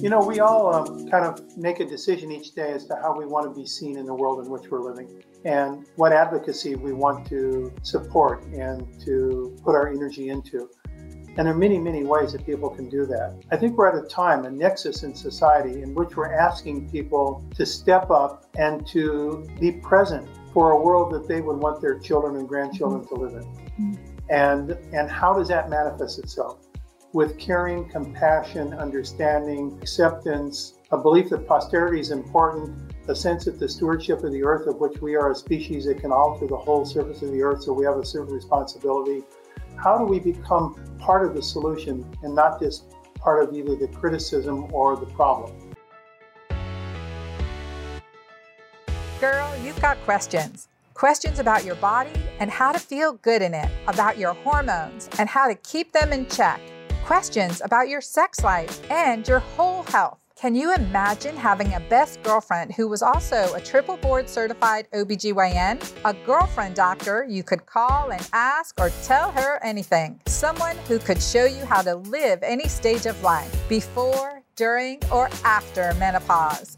You know, we all um, kind of make a decision each day as to how we want to be seen in the world in which we're living and what advocacy we want to support and to put our energy into. And there are many, many ways that people can do that. I think we're at a time, a nexus in society, in which we're asking people to step up and to be present for a world that they would want their children and grandchildren to live in. Mm-hmm. And, and how does that manifest itself? With caring, compassion, understanding, acceptance, a belief that posterity is important, a sense that the stewardship of the earth, of which we are a species that can alter the whole surface of the earth, so we have a certain responsibility how do we become part of the solution and not just part of either the criticism or the problem? Girl, you've got questions. Questions about your body and how to feel good in it, about your hormones and how to keep them in check. Questions about your sex life and your whole health. Can you imagine having a best girlfriend who was also a triple board certified OBGYN? A girlfriend doctor you could call and ask or tell her anything. Someone who could show you how to live any stage of life before, during, or after menopause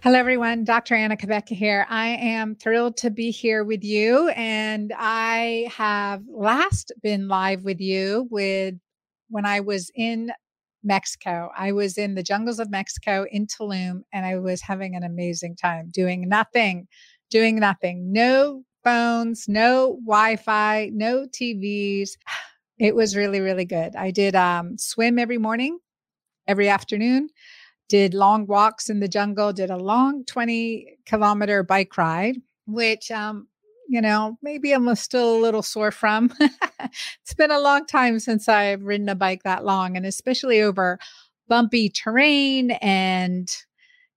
Hello, everyone. Dr. Anna Cabeca here. I am thrilled to be here with you. And I have last been live with you with when I was in Mexico. I was in the jungles of Mexico in Tulum, and I was having an amazing time doing nothing, doing nothing. No phones, no Wi-Fi, no TVs. It was really, really good. I did um, swim every morning, every afternoon did long walks in the jungle, did a long 20 kilometer bike ride, which, um, you know, maybe I'm still a little sore from. it's been a long time since I've ridden a bike that long, and especially over bumpy terrain and,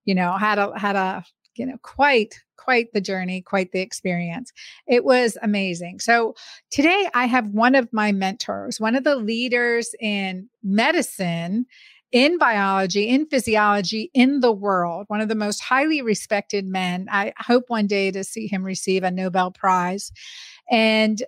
you know, had a, had a, you know, quite, quite the journey, quite the experience. It was amazing. So today I have one of my mentors, one of the leaders in medicine in biology, in physiology, in the world, one of the most highly respected men. I hope one day to see him receive a Nobel Prize. And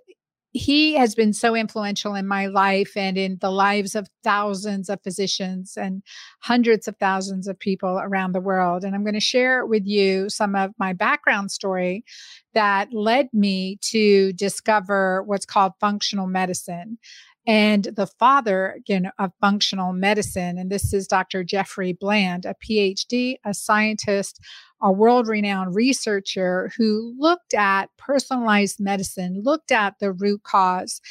he has been so influential in my life and in the lives of thousands of physicians and hundreds of thousands of people around the world. And I'm going to share with you some of my background story that led me to discover what's called functional medicine and the father again of functional medicine and this is dr jeffrey bland a phd a scientist a world renowned researcher who looked at personalized medicine looked at the root cause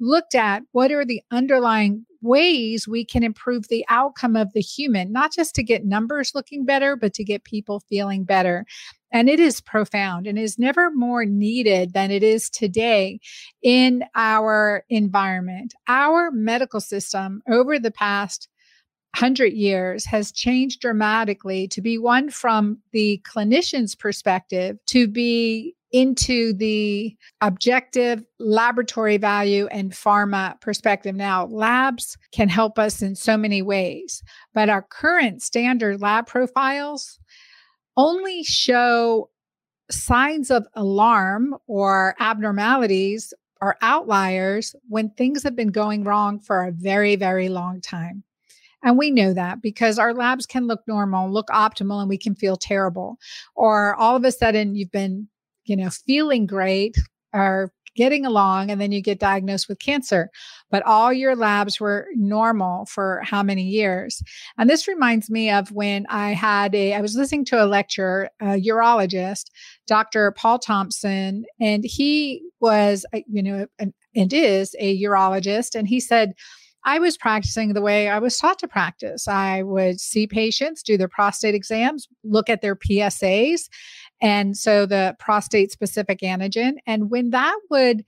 looked at what are the underlying ways we can improve the outcome of the human not just to get numbers looking better but to get people feeling better and it is profound and is never more needed than it is today in our environment. Our medical system over the past 100 years has changed dramatically to be one from the clinician's perspective to be into the objective laboratory value and pharma perspective. Now, labs can help us in so many ways, but our current standard lab profiles only show signs of alarm or abnormalities or outliers when things have been going wrong for a very, very long time. And we know that because our labs can look normal, look optimal, and we can feel terrible. Or all of a sudden you've been, you know, feeling great or getting along and then you get diagnosed with cancer. But all your labs were normal for how many years? And this reminds me of when I had a, I was listening to a lecture, a urologist, Dr. Paul Thompson, and he was, uh, you know, an, and is a urologist. And he said, I was practicing the way I was taught to practice. I would see patients, do their prostate exams, look at their PSAs, and so the prostate specific antigen. And when that would,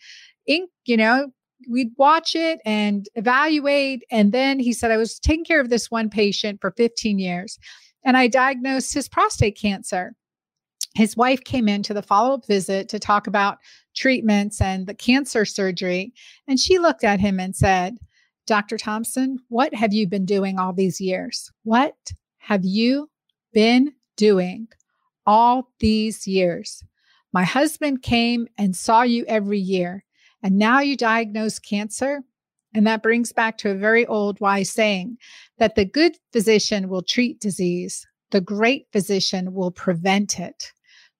ink, you know, we'd watch it and evaluate. And then he said, I was taking care of this one patient for 15 years and I diagnosed his prostate cancer. his wife came in to the follow up visit to talk about treatments and the cancer surgery. And she looked at him and said, Dr. Thompson, what have you been doing all these years? What have you been doing all these years? My husband came and saw you every year, and now you diagnose cancer. And that brings back to a very old wise saying that the good physician will treat disease, the great physician will prevent it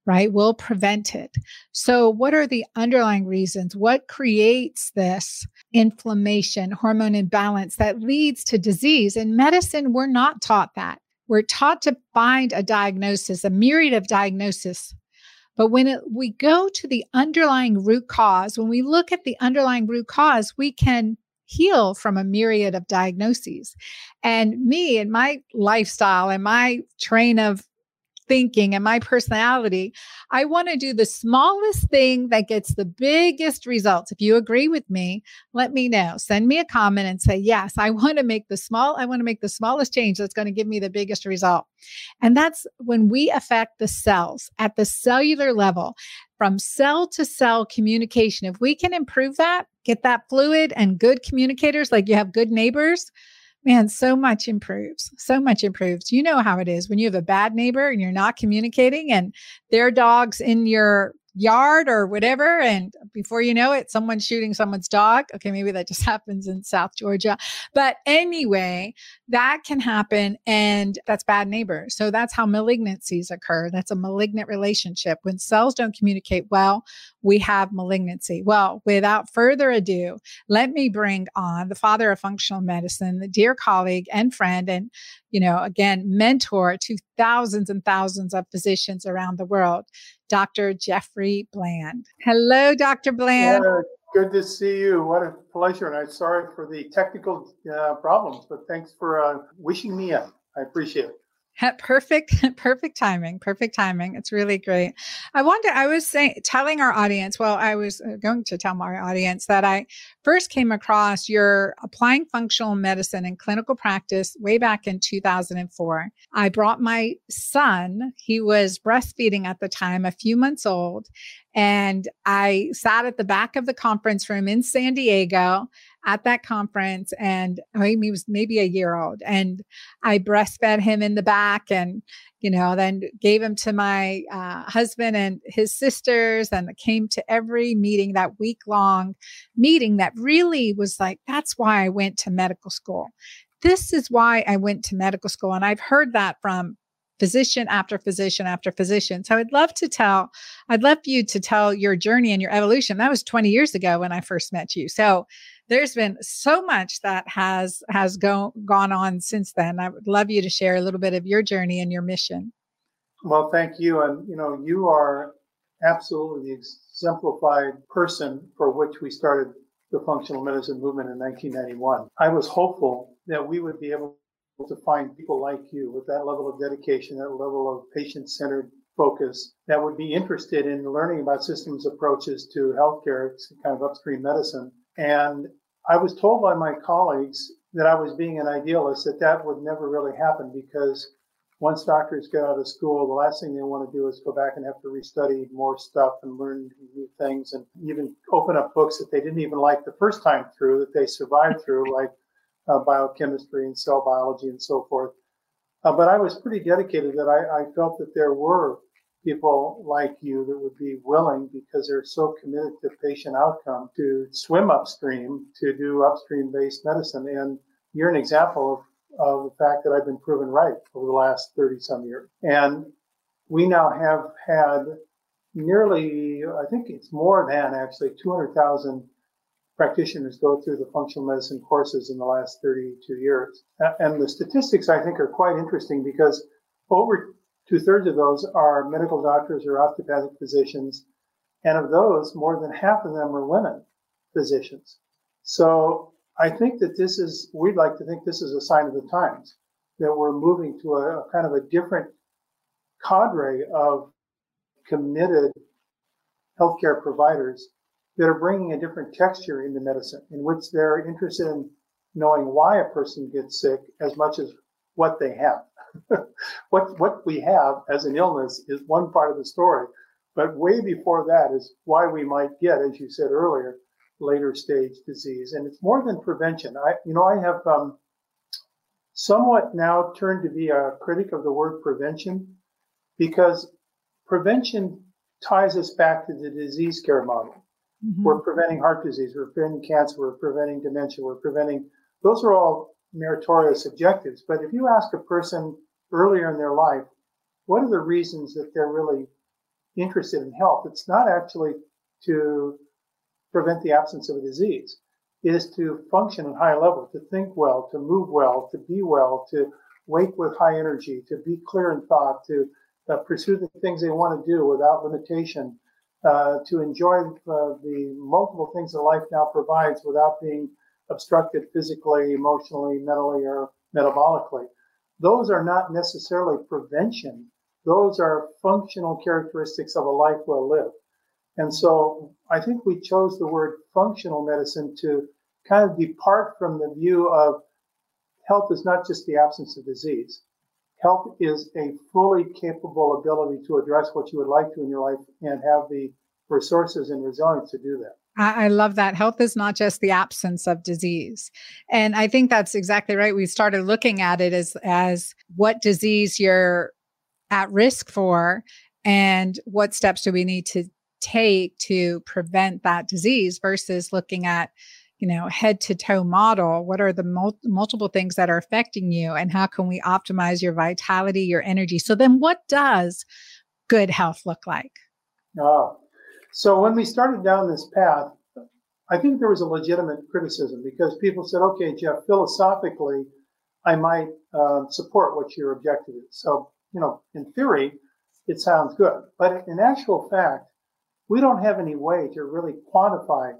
right, will prevent it. So, what are the underlying reasons? What creates this inflammation, hormone imbalance that leads to disease? In medicine, we're not taught that. We're taught to find a diagnosis, a myriad of diagnoses. But when it, we go to the underlying root cause, when we look at the underlying root cause, we can heal from a myriad of diagnoses. And me and my lifestyle and my train of thinking and my personality, I want to do the smallest thing that gets the biggest results. If you agree with me, let me know. Send me a comment and say, yes, I want to make the small, I want to make the smallest change that's going to give me the biggest result. And that's when we affect the cells at the cellular level from cell to cell communication. If we can improve that, get that fluid and good communicators, like you have good neighbors, man, so much improves. So much improves. You know how it is when you have a bad neighbor and you're not communicating and their dog's in your yard or whatever. And before you know it, someone's shooting someone's dog. Okay, maybe that just happens in South Georgia. But anyway, that can happen. And that's bad neighbors. So that's how malignancies occur. That's a malignant relationship. When cells don't communicate well, we have malignancy. Well, without further ado, let me bring on the father of functional medicine, the dear colleague and friend, and you know, again, mentor to thousands and thousands of physicians around the world, Dr. Jeffrey Bland. Hello, Dr. Bland. Good to see you. What a pleasure. And I'm sorry for the technical uh, problems, but thanks for uh, wishing me in. I appreciate it. Perfect, perfect timing. Perfect timing. It's really great. I wonder, I was saying, telling our audience, well, I was uh, going to tell my audience that I first came across your applying functional medicine in clinical practice way back in 2004. I brought my son, he was breastfeeding at the time, a few months old, and I sat at the back of the conference room in San Diego at that conference and he was maybe a year old and I breastfed him in the back and, you know, then gave him to my uh, husband and his sisters and came to every meeting that week long meeting that really was like, that's why I went to medical school. This is why I went to medical school. And I've heard that from physician after physician after physician. So I'd love to tell, I'd love you to tell your journey and your evolution. That was 20 years ago when I first met you. So there's been so much that has has go, gone on since then. I would love you to share a little bit of your journey and your mission. Well, thank you. And you know, you are absolutely the exemplified person for which we started the functional medicine movement in 1991. I was hopeful that we would be able to find people like you with that level of dedication, that level of patient centered focus that would be interested in learning about systems approaches to healthcare, kind of upstream medicine. And I was told by my colleagues that I was being an idealist, that that would never really happen because once doctors get out of school, the last thing they want to do is go back and have to restudy more stuff and learn new things and even open up books that they didn't even like the first time through that they survived through, like uh, biochemistry and cell biology and so forth. Uh, but I was pretty dedicated that I, I, felt that there were people like you that would be willing because they're so committed to patient outcome to swim upstream to do upstream based medicine. And you're an example of, of the fact that I've been proven right over the last 30 some years. And we now have had nearly, I think it's more than actually 200,000 practitioners go through the functional medicine courses in the last 32 years. And the statistics I think are quite interesting because over two thirds of those are medical doctors or osteopathic physicians. And of those, more than half of them are women physicians. So I think that this is, we'd like to think this is a sign of the times that we're moving to a, a kind of a different cadre of committed healthcare providers that are bringing a different texture into medicine, in which they're interested in knowing why a person gets sick as much as what they have. what what we have as an illness is one part of the story, but way before that is why we might get, as you said earlier, later stage disease, and it's more than prevention. I you know I have um, somewhat now turned to be a critic of the word prevention because prevention ties us back to the disease care model. Mm-hmm. We're preventing heart disease, we're preventing cancer, we're preventing dementia, we're preventing, those are all meritorious objectives. But if you ask a person earlier in their life, what are the reasons that they're really interested in health? It's not actually to prevent the absence of a disease. It is to function at a high level, to think well, to move well, to be well, to wake with high energy, to be clear in thought, to uh, pursue the things they want to do without limitation, uh, to enjoy uh, the multiple things that life now provides without being obstructed physically, emotionally, mentally, or metabolically. Those are not necessarily prevention. Those are functional characteristics of a life well lived. And so I think we chose the word functional medicine to kind of depart from the view of health is not just the absence of disease. Health is a fully capable ability to address what you would like to in your life and have the resources and resilience to do that. I, love that. Health is not just the absence of disease. And I think that's exactly right. We started looking at it as, as what disease you're at risk for and what steps do we need to take to prevent that disease versus looking at you know head to toe model what are the mul- multiple things that are affecting you and how can we optimize your vitality your energy so then what does good health look like oh so when we started down this path i think there was a legitimate criticism because people said okay jeff philosophically i might uh, support what your objective is so you know in theory it sounds good but in actual fact we don't have any way to really quantify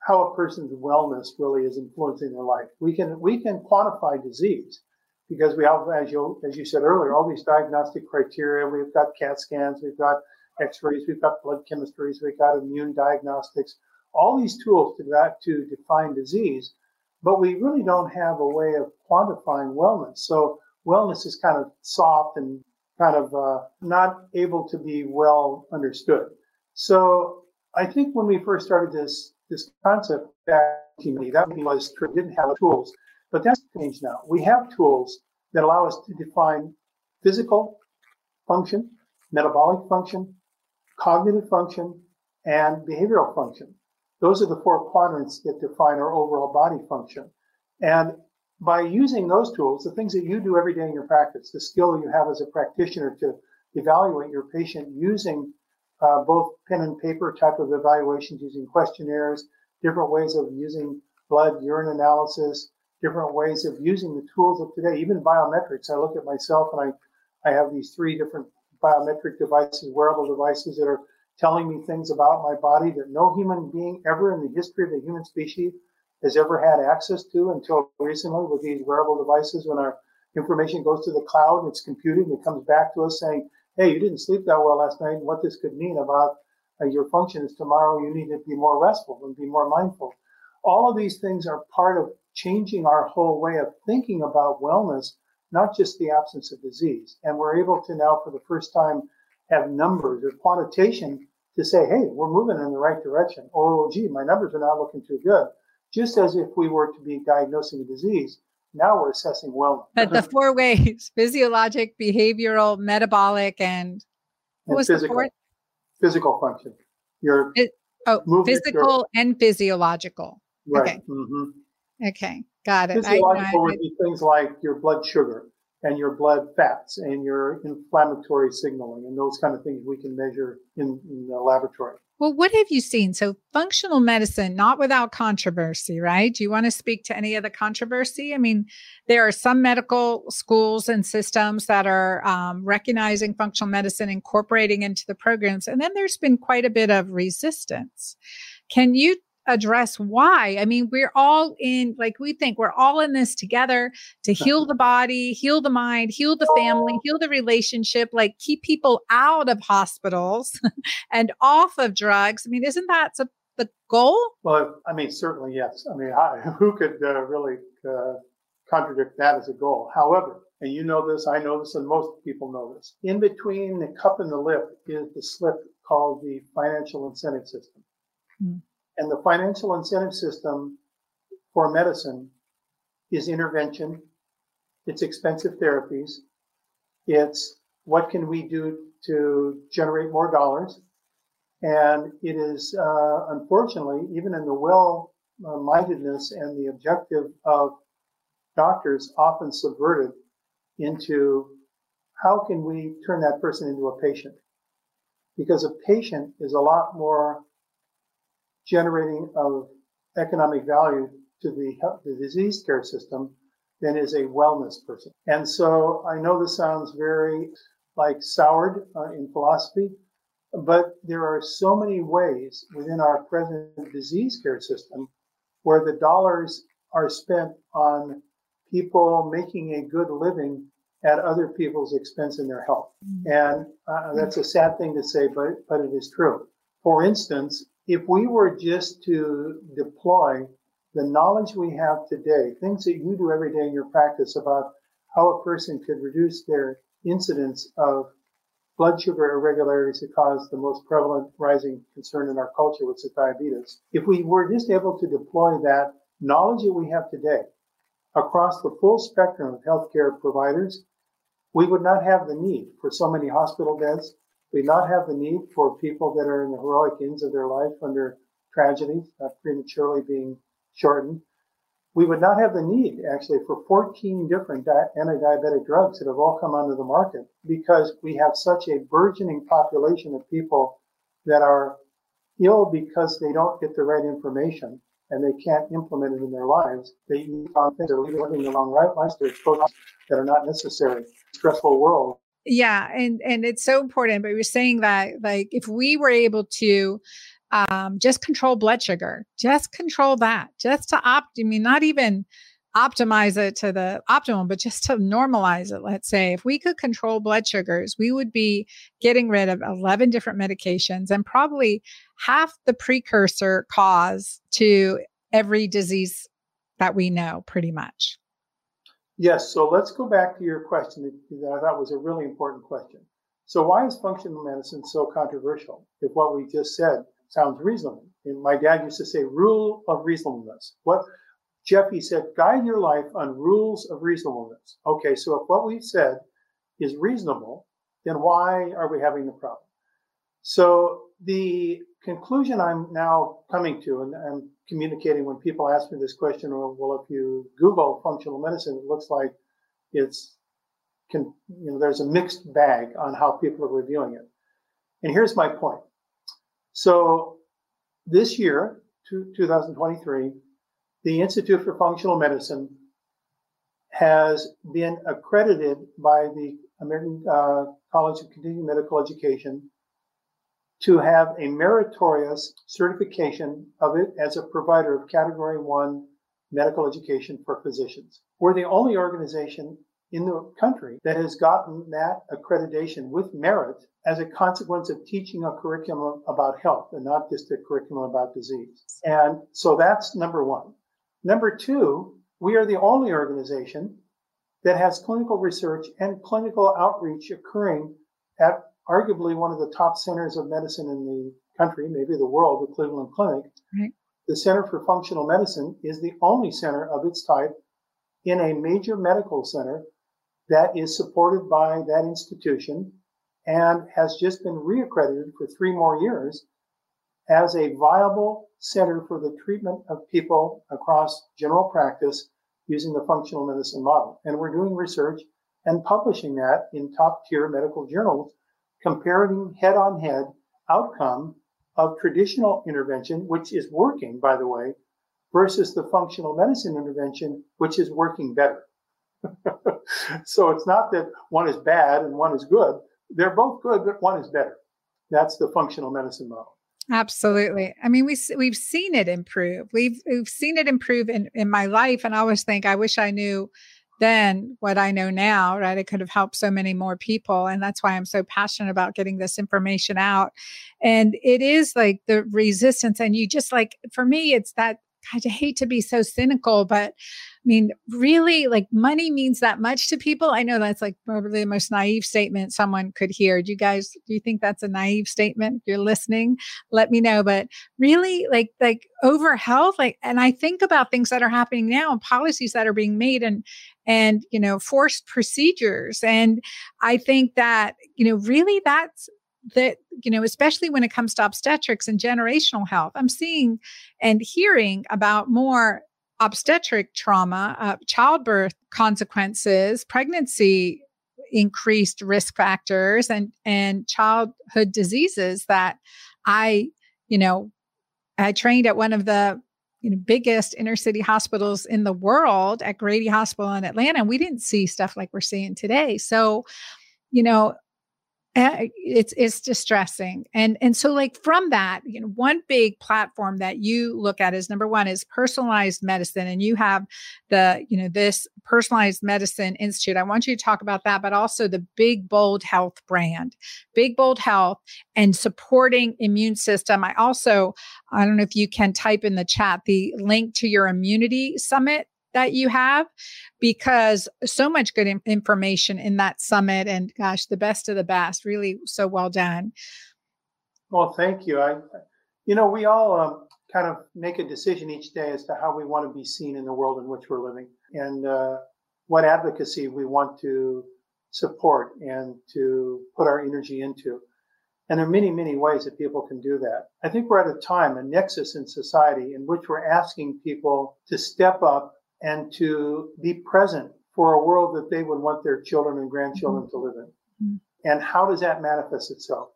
how a person's wellness really is influencing their life. We can we can quantify disease because we have, as you as you said earlier, all these diagnostic criteria. We've got CAT scans, we've got X-rays, we've got blood chemistries, we've got immune diagnostics, all these tools to to define disease. But we really don't have a way of quantifying wellness. So wellness is kind of soft and kind of uh, not able to be well understood. So I think when we first started this this concept back in that was didn't have tools, but that's changed now. We have tools that allow us to define physical function, metabolic function, cognitive function, and behavioral function. Those are the four quadrants that define our overall body function. And by using those tools, the things that you do every day in your practice, the skill you have as a practitioner to evaluate your patient using uh, both pen and paper type of evaluations using questionnaires, different ways of using blood, urine analysis, different ways of using the tools of today, even biometrics. I look at myself and I, I have these three different biometric devices, wearable devices that are telling me things about my body that no human being ever in the history of the human species has ever had access to until recently with these wearable devices. When our information goes to the cloud, it's computed, and it comes back to us saying, hey, you didn't sleep that well last night, and what this could mean about uh, your is tomorrow, you need to be more restful and be more mindful. All of these things are part of changing our whole way of thinking about wellness, not just the absence of disease. And we're able to now, for the first time, have numbers or quantitation to say, hey, we're moving in the right direction. Or, oh, gee, my numbers are not looking too good. Just as if we were to be diagnosing a disease, now we're assessing wellness. But the four ways physiologic, behavioral, metabolic, and what was physical, the fourth? Physical function. Your oh, physical your, and physiological. Right. Okay. Mm-hmm. Okay. Got it. Physiological would be things like your blood sugar and your blood fats and your inflammatory signaling and those kind of things we can measure in, in the laboratory. Well, what have you seen? So, functional medicine, not without controversy, right? Do you want to speak to any of the controversy? I mean, there are some medical schools and systems that are um, recognizing functional medicine, incorporating into the programs, and then there's been quite a bit of resistance. Can you address why. I mean, we're all in, like, we think we're all in this together to heal the body, heal the mind, heal the family, heal the relationship, like, keep people out of hospitals and off of drugs. I mean, isn't that the goal? Well, I mean, certainly, yes. I mean, I, who could uh, really uh, contradict that as a goal. However, and you know this, I know this, and most people know this. In between the cup and the lip is the slip called the financial incentive system. Mm. And the financial incentive system for medicine is intervention, it's expensive therapies, it's what can we do to generate more dollars. And it is, uh, unfortunately, even in the well mindedness and the objective of doctors, often subverted into how can we turn that person into a patient? Because a patient is a lot more generating of economic value to the, the disease care system than is a wellness person. And so I know this sounds very like soured uh, in philosophy, but there are so many ways within our present disease care system where the dollars are spent on people making a good living at other people's expense in their health. Mm-hmm. And uh, that's a sad thing to say, but, but it is true. For instance, if we were just to deploy the knowledge we have today, things that you do every day in your practice about how a person could reduce their incidence of blood sugar irregularities that cause the most prevalent rising concern in our culture, which is diabetes. If we were just able to deploy that knowledge that we have today across the full spectrum of healthcare providers, we would not have the need for so many hospital beds. We'd not have the need for people that are in the heroic ends of their life under tragedy, uh, prematurely being shortened. We would not have the need actually for 14 different di- anti-diabetic drugs that have all come onto the market because we have such a burgeoning population of people that are ill because they don't get the right information and they can't implement it in their lives. They eat on things, they're living the wrong lifestyle that are not necessary. Stressful world. Yeah, and and it's so important. But you're saying that like if we were able to um, just control blood sugar, just control that, just to opt. I mean, not even optimize it to the optimum, but just to normalize it. Let's say if we could control blood sugars, we would be getting rid of 11 different medications and probably half the precursor cause to every disease that we know, pretty much. Yes. So let's go back to your question that I thought was a really important question. So, why is functional medicine so controversial if what we just said sounds reasonable? And my dad used to say, rule of reasonableness. What Jeffy said, guide your life on rules of reasonableness. Okay, so if what we've said is reasonable, then why are we having the problem? So the conclusion I'm now coming to, and I'm communicating when people ask me this question, well, well if you Google functional medicine, it looks like it's, can, you know, there's a mixed bag on how people are reviewing it. And here's my point. So this year, 2023, the Institute for Functional Medicine has been accredited by the American uh, College of Continuing Medical Education to have a meritorious certification of it as a provider of Category 1 medical education for physicians. We're the only organization in the country that has gotten that accreditation with merit as a consequence of teaching a curriculum about health and not just a curriculum about disease. And so that's number one. Number two, we are the only organization that has clinical research and clinical outreach occurring at arguably one of the top centers of medicine in the country, maybe the world, the Cleveland Clinic. Right. The Center for Functional Medicine is the only center of its type in a major medical center that is supported by that institution and has just been reaccredited for three more years as a viable center for the treatment of people across general practice using the functional medicine model. And we're doing research and publishing that in top tier medical journals, comparing head on head outcome of traditional intervention, which is working, by the way, versus the functional medicine intervention, which is working better. so it's not that one is bad and one is good. They're both good, but one is better. That's the functional medicine model. Absolutely. I mean, we we've seen it improve. We've we've seen it improve in in my life, and I always think I wish I knew then what I know now. Right, it could have helped so many more people, and that's why I'm so passionate about getting this information out. And it is like the resistance, and you just like for me, it's that I hate to be so cynical, but I mean, really, like money means that much to people. I know that's like probably the most naive statement someone could hear. Do you guys, do you think that's a naive statement? If you're listening, let me know. But really, like, like over health, like, and I think about things that are happening now and policies that are being made and, and, you know, forced procedures. And I think that, you know, really that's that you know especially when it comes to obstetrics and generational health i'm seeing and hearing about more obstetric trauma uh, childbirth consequences pregnancy increased risk factors and and childhood diseases that i you know i trained at one of the you know biggest inner city hospitals in the world at grady hospital in atlanta we didn't see stuff like we're seeing today. So you know Eh, it's it's distressing. And and so like from that you know one big platform that you look at is number one is personalized medicine. And you have the you know this personalized medicine institute. I want you to talk about that but also the big bold health brand. Big bold health and supporting immune system. I also i don't know if you can type in the chat the link to your immunity summit that you have because so much good information in that summit and gosh the best of the best really so well done. Well thank you. I you know we all um, kind of make a decision each day as to how we want to be seen in the world in which we're living. And uh, what advocacy we want to support and to put our energy into. And there are many many ways that people can do that. I think we're at a time a nexus in society in which we're asking people to step up and to be present for a world that they would want their children and grandchildren mm-hmm. to live in. Mm-hmm. And how does that manifest itself?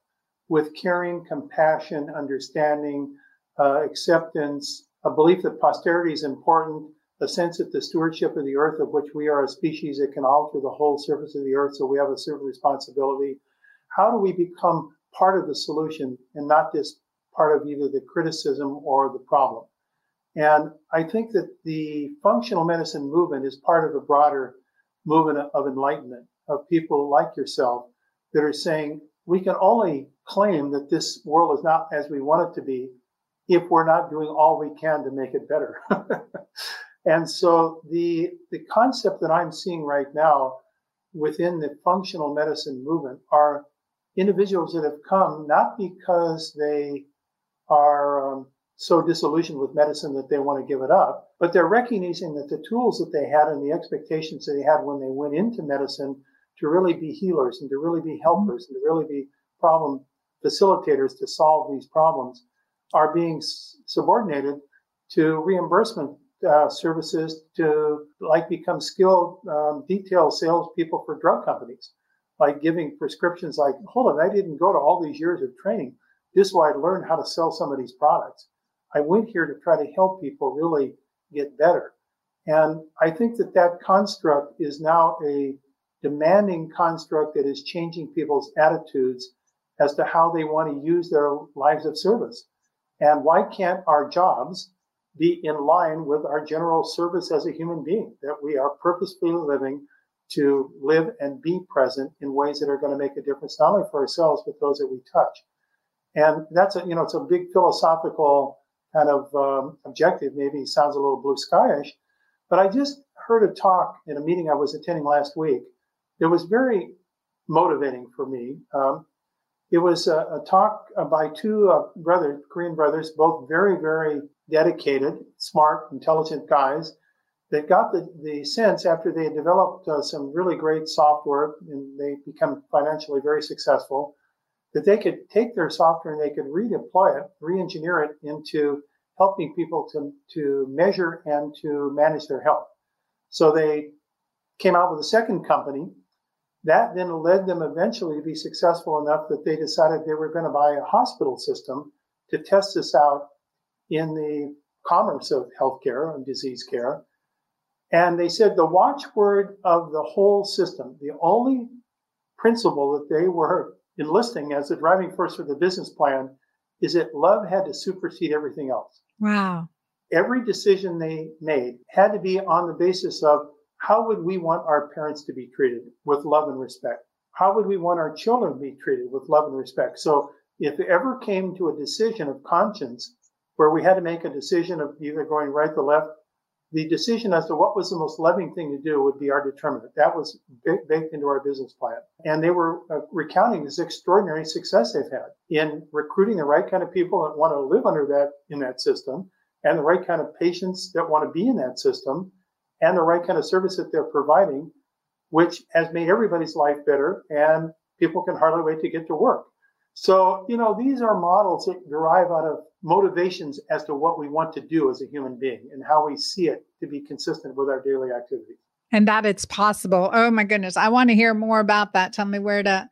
With caring, compassion, understanding, uh, acceptance, a belief that posterity is important, a sense that the stewardship of the earth, of which we are a species that can alter the whole surface of the earth, so we have a certain responsibility. How do we become part of the solution and not just part of either the criticism or the problem? And I think that the functional medicine movement is part of a broader movement of enlightenment of people like yourself that are saying we can only claim that this world is not as we want it to be if we're not doing all we can to make it better. and so the the concept that I'm seeing right now within the functional medicine movement are individuals that have come not because they are um, so disillusioned with medicine that they want to give it up. But they're recognizing that the tools that they had and the expectations that they had when they went into medicine to really be healers and to really be helpers and to really be problem facilitators to solve these problems are being subordinated to reimbursement uh, services to like become skilled um, detail salespeople for drug companies, like giving prescriptions like, hold on, I didn't go to all these years of training. This is why I learned how to sell some of these products. I went here to try to help people really get better. And I think that that construct is now a demanding construct that is changing people's attitudes as to how they want to use their lives of service. And why can't our jobs be in line with our general service as a human being, that we are purposefully living to live and be present in ways that are going to make a difference, not only for ourselves, but those that we touch. And that's a, you know, it's a big philosophical kind of um, objective. Maybe sounds a little blue skyish, but I just heard a talk in a meeting I was attending last week. It was very motivating for me. Um, it was a, a talk by two uh, brothers, Korean brothers, both very, very dedicated, smart, intelligent guys that got the, the sense after they developed uh, some really great software and they become financially very successful that they could take their software and they could redeploy it, re-engineer it into helping people to, to measure and to manage their health. So they came out with a second company. That then led them eventually to be successful enough that they decided they were going to buy a hospital system to test this out in the commerce of healthcare and disease care. And they said the watchword of the whole system, the only principle that they were enlisting as the driving force for the business plan is that love had to supersede everything else. Wow. Every decision they made had to be on the basis of how would we want our parents to be treated with love and respect? How would we want our children to be treated with love and respect? So if it ever came to a decision of conscience, where we had to make a decision of either going right or left. The decision as to what was the most loving thing to do would be our determinant. That was baked into our business plan. And they were uh, recounting this extraordinary success they've had in recruiting the right kind of people that want to live under that in that system and the right kind of patients that want to be in that system and the right kind of service that they're providing, which has made everybody's life better and people can hardly wait to get to work. So, you know, these are models that derive out of motivations as to what we want to do as a human being and how we see it to be consistent with our daily activities. And that it's possible. Oh my goodness. I want to hear more about that. Tell me where to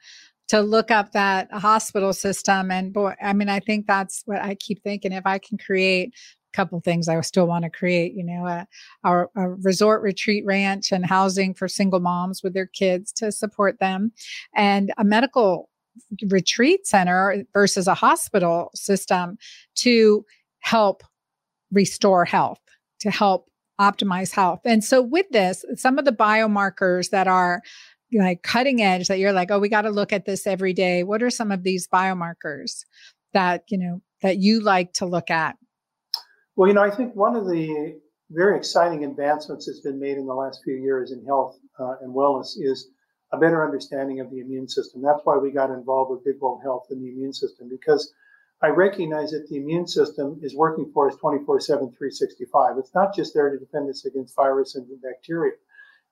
to look up that hospital system and boy i mean i think that's what i keep thinking if i can create a couple things I still want to create, you know, a, a, a, resort retreat ranch and housing for single moms with their kids to support them, and a medical retreat center versus a hospital system to help restore health, to help optimize health. And so, with this, some of the biomarkers that are like cutting edge that you're like, oh, we got to look at this every day. What are some of these biomarkers that, you know, that you like to look at? Well, you know, I think one of the very exciting advancements that's been made in the last few years in health uh, and wellness is a better understanding of the immune system. That's why we got involved with Big Bold Health and the immune system because I recognize that the immune system is working for us 24 7, 365. It's not just there to defend us against virus and bacteria.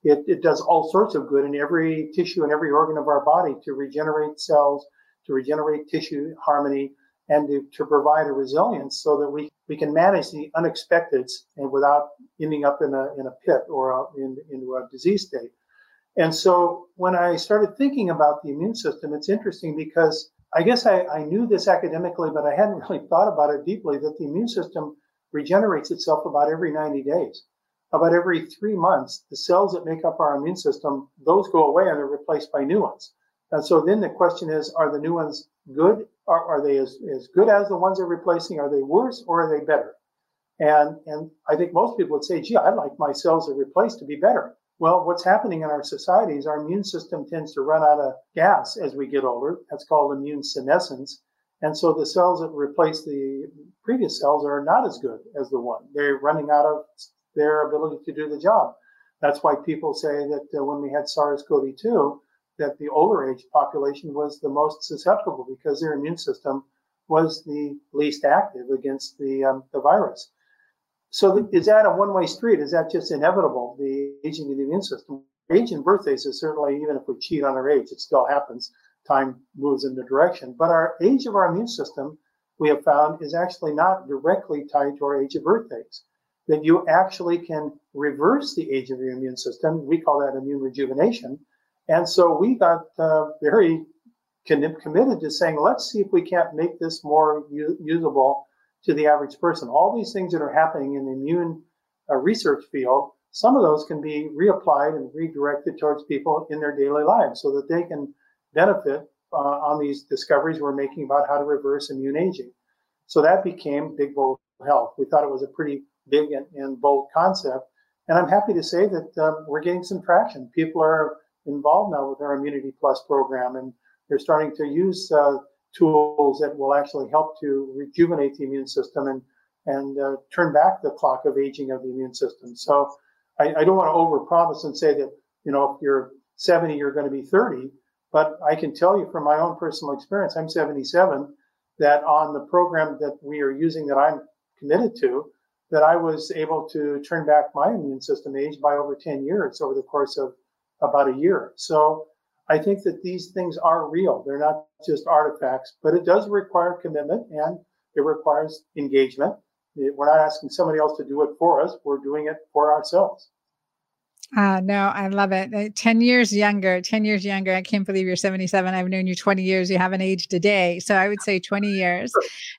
It, it does all sorts of good in every tissue and every organ of our body to regenerate cells, to regenerate tissue harmony, and to, to provide a resilience so that we, we can manage the unexpecteds and without ending up in a, in a pit or a, in, into a disease state. And so when I started thinking about the immune system, it's interesting because I guess I, I knew this academically, but I hadn't really thought about it deeply that the immune system regenerates itself about every 90 days. About every three months, the cells that make up our immune system, those go away and they're replaced by new ones. And so then the question is, are the new ones good? Are, are they as, as good as the ones they're replacing? Are they worse or are they better? And, and I think most people would say, gee, I'd like my cells that replaced to be better. Well, what's happening in our society is our immune system tends to run out of gas as we get older. That's called immune senescence. And so the cells that replace the previous cells are not as good as the one. They're running out of their ability to do the job. That's why people say that uh, when we had SARS-CoV-2, that the older age population was the most susceptible because their immune system was the least active against the, um, the virus. So is that a one-way street? Is that just inevitable, the aging of the immune system? Age and birthdays is certainly, even if we cheat on our age, it still happens. Time moves in the direction. But our age of our immune system, we have found, is actually not directly tied to our age of birthdays. That you actually can reverse the age of your immune system. We call that immune rejuvenation and so we got uh, very committed to saying, let's see if we can't make this more u- usable to the average person. All these things that are happening in the immune uh, research field, some of those can be reapplied and redirected towards people in their daily lives so that they can benefit uh, on these discoveries we're making about how to reverse immune aging. So that became Big Bold Health. We thought it was a pretty big and, and bold concept. And I'm happy to say that um, we're getting some traction. People are involved now with our Immunity Plus program, and they're starting to use uh, tools that will actually help to rejuvenate the immune system and and uh, turn back the clock of aging of the immune system. So I, I don't want to overpromise and say that you know if you're 70 you're going to be 30, but I can tell you from my own personal experience, I'm 77, that on the program that we are using that I'm committed to, that I was able to turn back my immune system age by over 10 years over the course of about a year. So I think that these things are real. They're not just artifacts, but it does require commitment and it requires engagement. We're not asking somebody else to do it for us. We're doing it for ourselves. Uh, no, I love it. Uh, 10 years younger, 10 years younger. I can't believe you're 77. I've known you 20 years. You haven't aged a day. So I would say 20 years.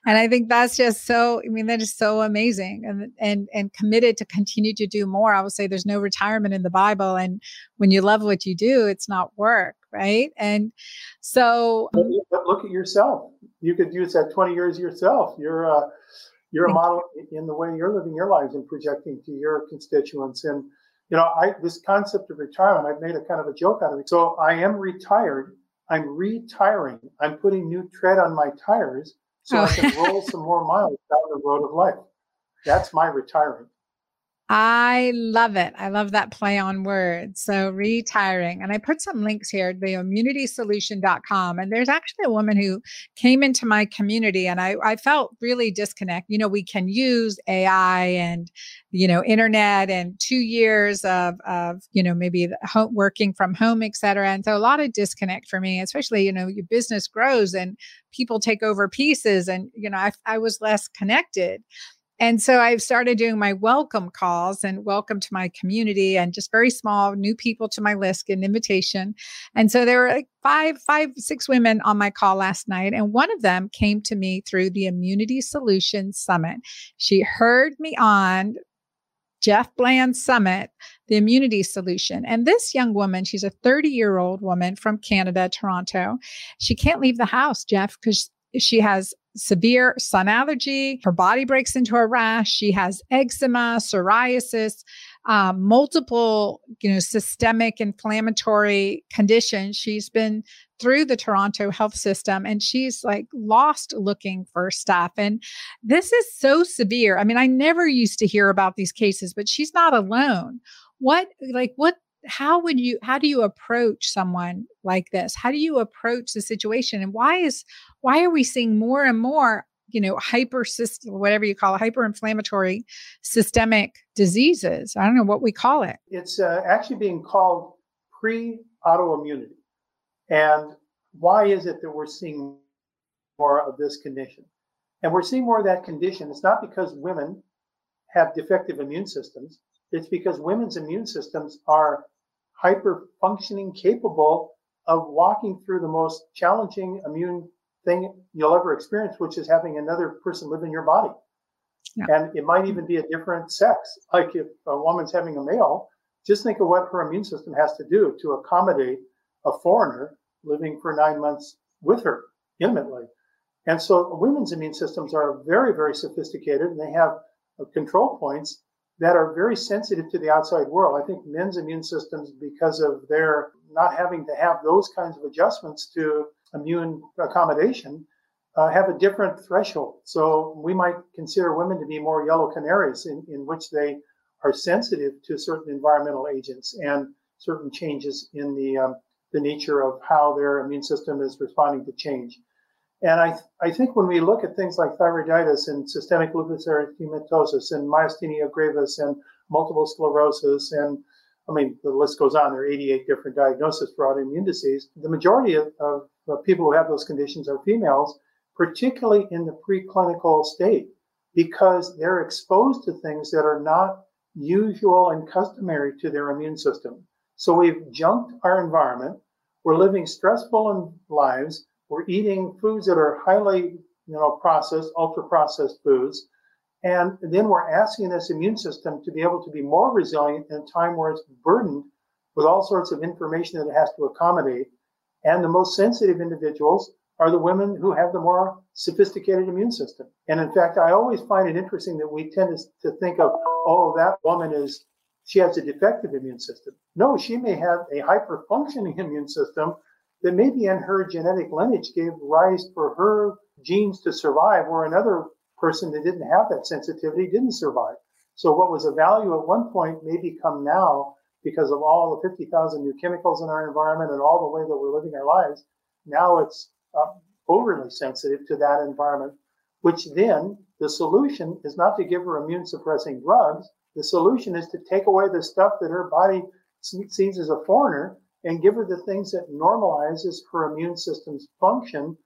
And I think that's just so, I mean, that is so amazing and, and, and committed to continue to do more. I would say there's no retirement in the Bible. And when you love what you do, it's not work. Right. And so but look at yourself. You could use that 20 years yourself. You're, uh, you're a model in the way you're living your lives and projecting to your constituents. And, you know, I this concept of retirement, I've made a kind of a joke out of it. So I am retired. I'm retiring. I'm putting new tread on my tires so oh. I can roll some more miles down the road of life. That's my retirement. I love it. I love that play on words. So retiring. And I put some links here, the immunitysolution.com. And there's actually a woman who came into my community and I, I felt really disconnect. You know, we can use AI and, you know, internet and two years of, of, you know, maybe home, working from home, et cetera. And so a lot of disconnect for me, especially, you know, your business grows and people take over pieces and, you know, I, I was less connected. And so I've started doing my welcome calls and welcome to my community and just very small new people to my list, and invitation. And so there were like five, five, six women on my call last night. And one of them came to me through the Immunity Solutions Summit. She heard me on Jeff Bland Summit, the immunity solution. And this young woman, she's a 30 year old woman from Canada, Toronto. She can't leave the house, Jeff, because she has severe sun allergy. Her body breaks into a rash. She has eczema, psoriasis, um, multiple, you know, systemic inflammatory conditions. She's been through the Toronto health system and she's like lost looking for stuff. And this is so severe. I mean, I never used to hear about these cases, but she's not alone. What, like, what how would you how do you approach someone like this? How do you approach the situation? And why is why are we seeing more and more you know hyper system, whatever you call it hyperinflammatory systemic diseases? I don't know what we call it. It's uh, actually being called pre-autoimmunity. And why is it that we're seeing more of this condition? And we're seeing more of that condition. It's not because women have defective immune systems it's because women's immune systems are hyper functioning, capable of walking through the most challenging immune thing you'll ever experience, which is having another person live in your body. Yeah. And it might even be a different sex. Like if a woman's having a male, just think of what her immune system has to do to accommodate a foreigner living for nine months with her intimately. And so women's immune systems are very, very sophisticated and they have control points that are very sensitive to the outside world. I think men's immune systems, because of their not having to have those kinds of adjustments to immune accommodation, uh, have a different threshold. So we might consider women to be more yellow canaries in, in which they are sensitive to certain environmental agents and certain changes in the, um, the nature of how their immune system is responding to change. And I, I think when we look at things like thyroiditis and systemic lupus erythematosus and myasthenia gravis and multiple sclerosis and I mean, the list goes on. There are 88 different diagnoses for autoimmune disease. The majority of, of, of people who have those conditions are females, particularly in the preclinical state, because they're exposed to things that are not usual and customary to their immune system. So we've junked our environment. We're living stressful lives we're eating foods that are highly, you know, processed, ultra processed foods. And then we're asking this immune system to be able to be more resilient in a time where it's burdened with all sorts of information that it has to accommodate. And the most sensitive individuals are the women who have the more sophisticated immune system. And in fact, I always find it interesting that we tend to think of, oh, that woman is, she has a defective immune system. No, she may have a hyper functioning immune system that maybe in her genetic lineage gave rise for her genes to survive, where another person that didn't have that sensitivity didn't survive. So what was a value at one point may become now because of all the 50,000 new chemicals in our environment and all the way that we're living our lives. Now it's uh, overly sensitive to that environment, which then the solution is not to give her immune suppressing drugs. The solution is to take away the stuff that her body sees as a foreigner and give her the things that normalizes her immune system's function.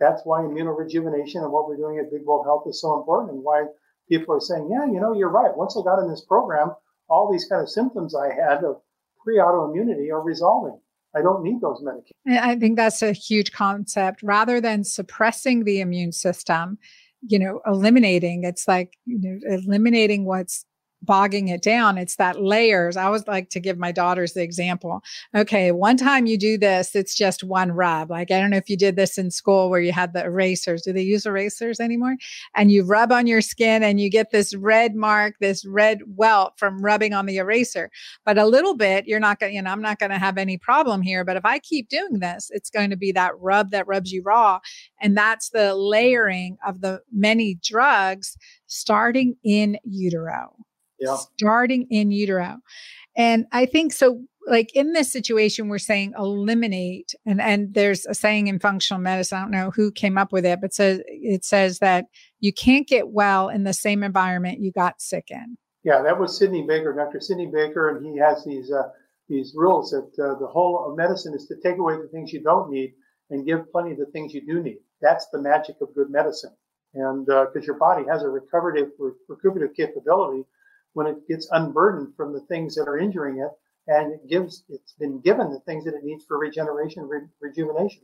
That's why immunorejuvenation and what we're doing at Big Bold Health is so important and why people are saying, yeah, you know, you're right. Once I got in this program, all these kind of symptoms I had of pre-autoimmunity are resolving. I don't need those medications. I think that's a huge concept. Rather than suppressing the immune system, you know, eliminating, it's like, you know, eliminating what's bogging it down. It's that layers. I always like to give my daughters the example. Okay, one time you do this, it's just one rub. Like, I don't know if you did this in school where you had the erasers. Do they use erasers anymore? And you rub on your skin and you get this red mark, this red welt from rubbing on the eraser. But a little bit, you're not going to, you know, I'm not going to have any problem here. But if I keep doing this, it's going to be that rub that rubs you raw. And that's the layering of the many drugs starting in utero yeah. starting in utero. And I think so like in this situation we're saying eliminate and and there's a saying in functional medicine i don't know who came up with it but says it says that you can't get well in the same environment you got sick in yeah that was sidney baker dr sidney baker and he has these uh, these rules that uh, the whole of medicine is to take away the things you don't need and give plenty of the things you do need that's the magic of good medicine and because uh, your body has a recuperative recuperative capability when it gets unburdened from the things that are injuring it and it gives it's been given the things that it needs for regeneration re- rejuvenation.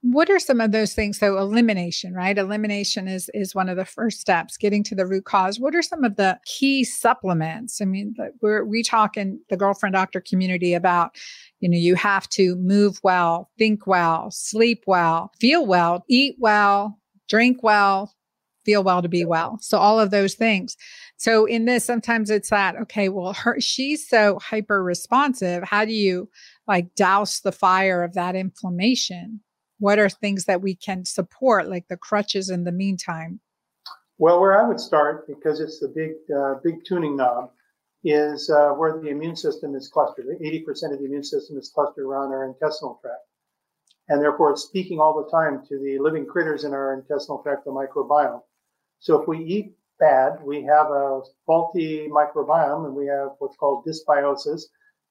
What are some of those things so elimination right? Elimination is is one of the first steps. Getting to the root cause. What are some of the key supplements? I mean we're we talk in the girlfriend doctor community about you know you have to move well think well sleep well feel well eat well drink well feel well to be well. So all of those things. So in this, sometimes it's that, okay, well, her, she's so hyper responsive. How do you like douse the fire of that inflammation? What are things that we can support, like the crutches in the meantime? Well, where I would start, because it's the big, uh, big tuning knob, is uh, where the immune system is clustered. 80% of the immune system is clustered around our intestinal tract. And therefore, it's speaking all the time to the living critters in our intestinal tract, the microbiome. So if we eat bad, we have a faulty microbiome and we have what's called dysbiosis,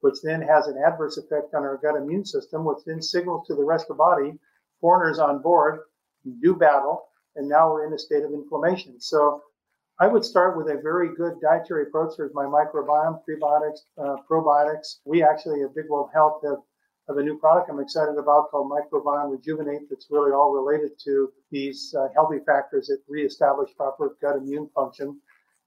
which then has an adverse effect on our gut immune system, which then signals to the rest of the body, foreigners on board, do battle, and now we're in a state of inflammation. So I would start with a very good dietary approach. There's my microbiome, prebiotics, uh, probiotics. We actually at Big Bold Health have of a new product I'm excited about called Microbiome Rejuvenate that's really all related to these uh, healthy factors that reestablish proper gut immune function.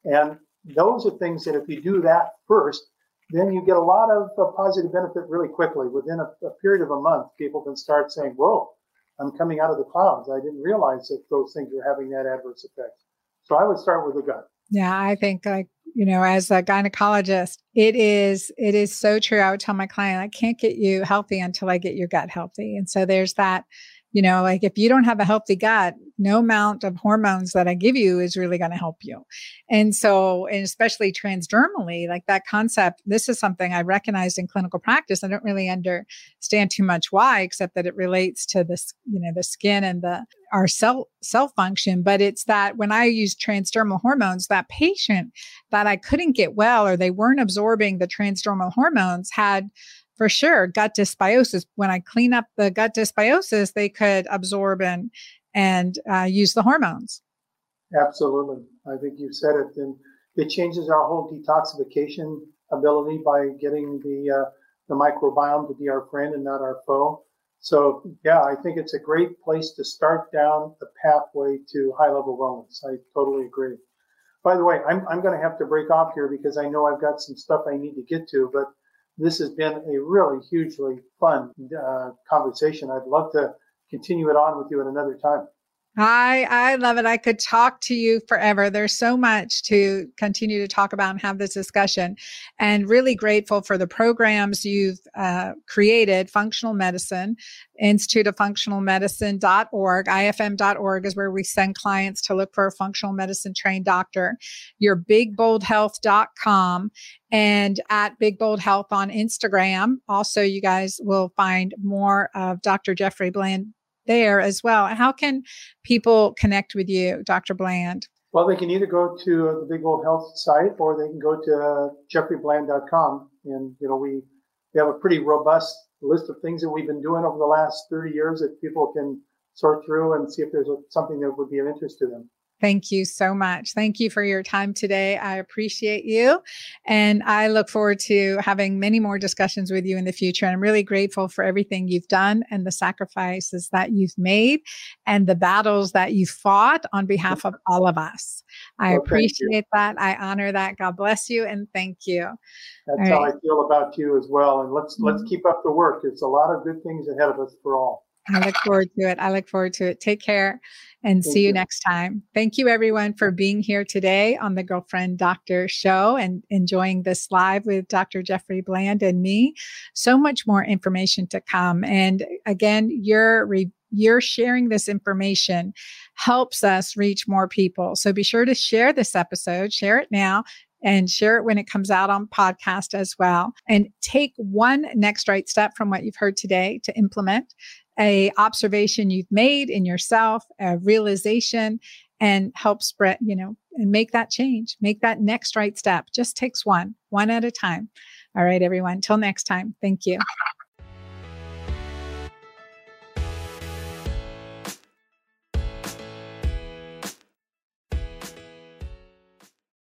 And those are things that if you do that first, then you get a lot of uh, positive benefit really quickly. Within a, a, period of a month, people can start saying, Whoa, I'm coming out of the clouds. I didn't realize that those things were having that adverse effect. So I would start with the gut. Yeah, I think like you know, as a gynecologist, it is it is so true. I would tell my client, I can't get you healthy until I get your gut healthy. And so there's that, you know, like if you don't have a healthy gut, no amount of hormones that I give you is really going to help you. And so, and especially transdermally, like that concept, this is something I recognized in clinical practice. I don't really understand too much why, except that it relates to this, you know, the skin and the our cell cell function. But it's that when I use transdermal hormones, that patient that I couldn't get well or they weren't absorbing the transdermal hormones had for sure gut dysbiosis. When I clean up the gut dysbiosis, they could absorb and and uh, use the hormones. Absolutely. I think you said it. And it changes our whole detoxification ability by getting the, uh, the microbiome to be our friend and not our foe. So, yeah, I think it's a great place to start down the pathway to high level wellness. I totally agree. By the way, I'm, I'm going to have to break off here because I know I've got some stuff I need to get to, but this has been a really hugely fun uh, conversation. I'd love to continue it on with you at another time. I I love it. I could talk to you forever. There's so much to continue to talk about and have this discussion, and really grateful for the programs you've uh, created. Functional Medicine Institute of Functional Medicine.org, ifm.org is where we send clients to look for a functional medicine trained doctor. Your bigboldhealth.com and at Big Bold Health on Instagram. Also, you guys will find more of Dr. Jeffrey Bland there as well. How can people connect with you, Dr. Bland? Well, they can either go to the Big Bold Health site or they can go to jeffreybland.com. And, you know, we, we have a pretty robust list of things that we've been doing over the last 30 years that people can sort through and see if there's something that would be of interest to them. Thank you so much. Thank you for your time today. I appreciate you. And I look forward to having many more discussions with you in the future. And I'm really grateful for everything you've done and the sacrifices that you've made and the battles that you fought on behalf of all of us. I well, appreciate that. I honor that. God bless you and thank you. That's how. I feel about you as well. And let's mm-hmm. let's keep up the work. It's a lot of good things ahead of us for all. I look forward to it. I look forward to it. Take care and Thank see you, you next time. Thank you, everyone, for being here today on the Girlfriend Doctor Show and enjoying this live with Dr. Jeffrey Bland and me. So much more information to come. And again, your re- you're sharing this information helps us reach more people. So be sure to share this episode, share it now, and share it when it comes out on podcast as well. And take one next right step from what you've heard today to implement a observation you've made in yourself, a realization and help spread, you know, and make that change, make that next right step. Just takes one, one at a time. All right, everyone. Till next time. Thank you.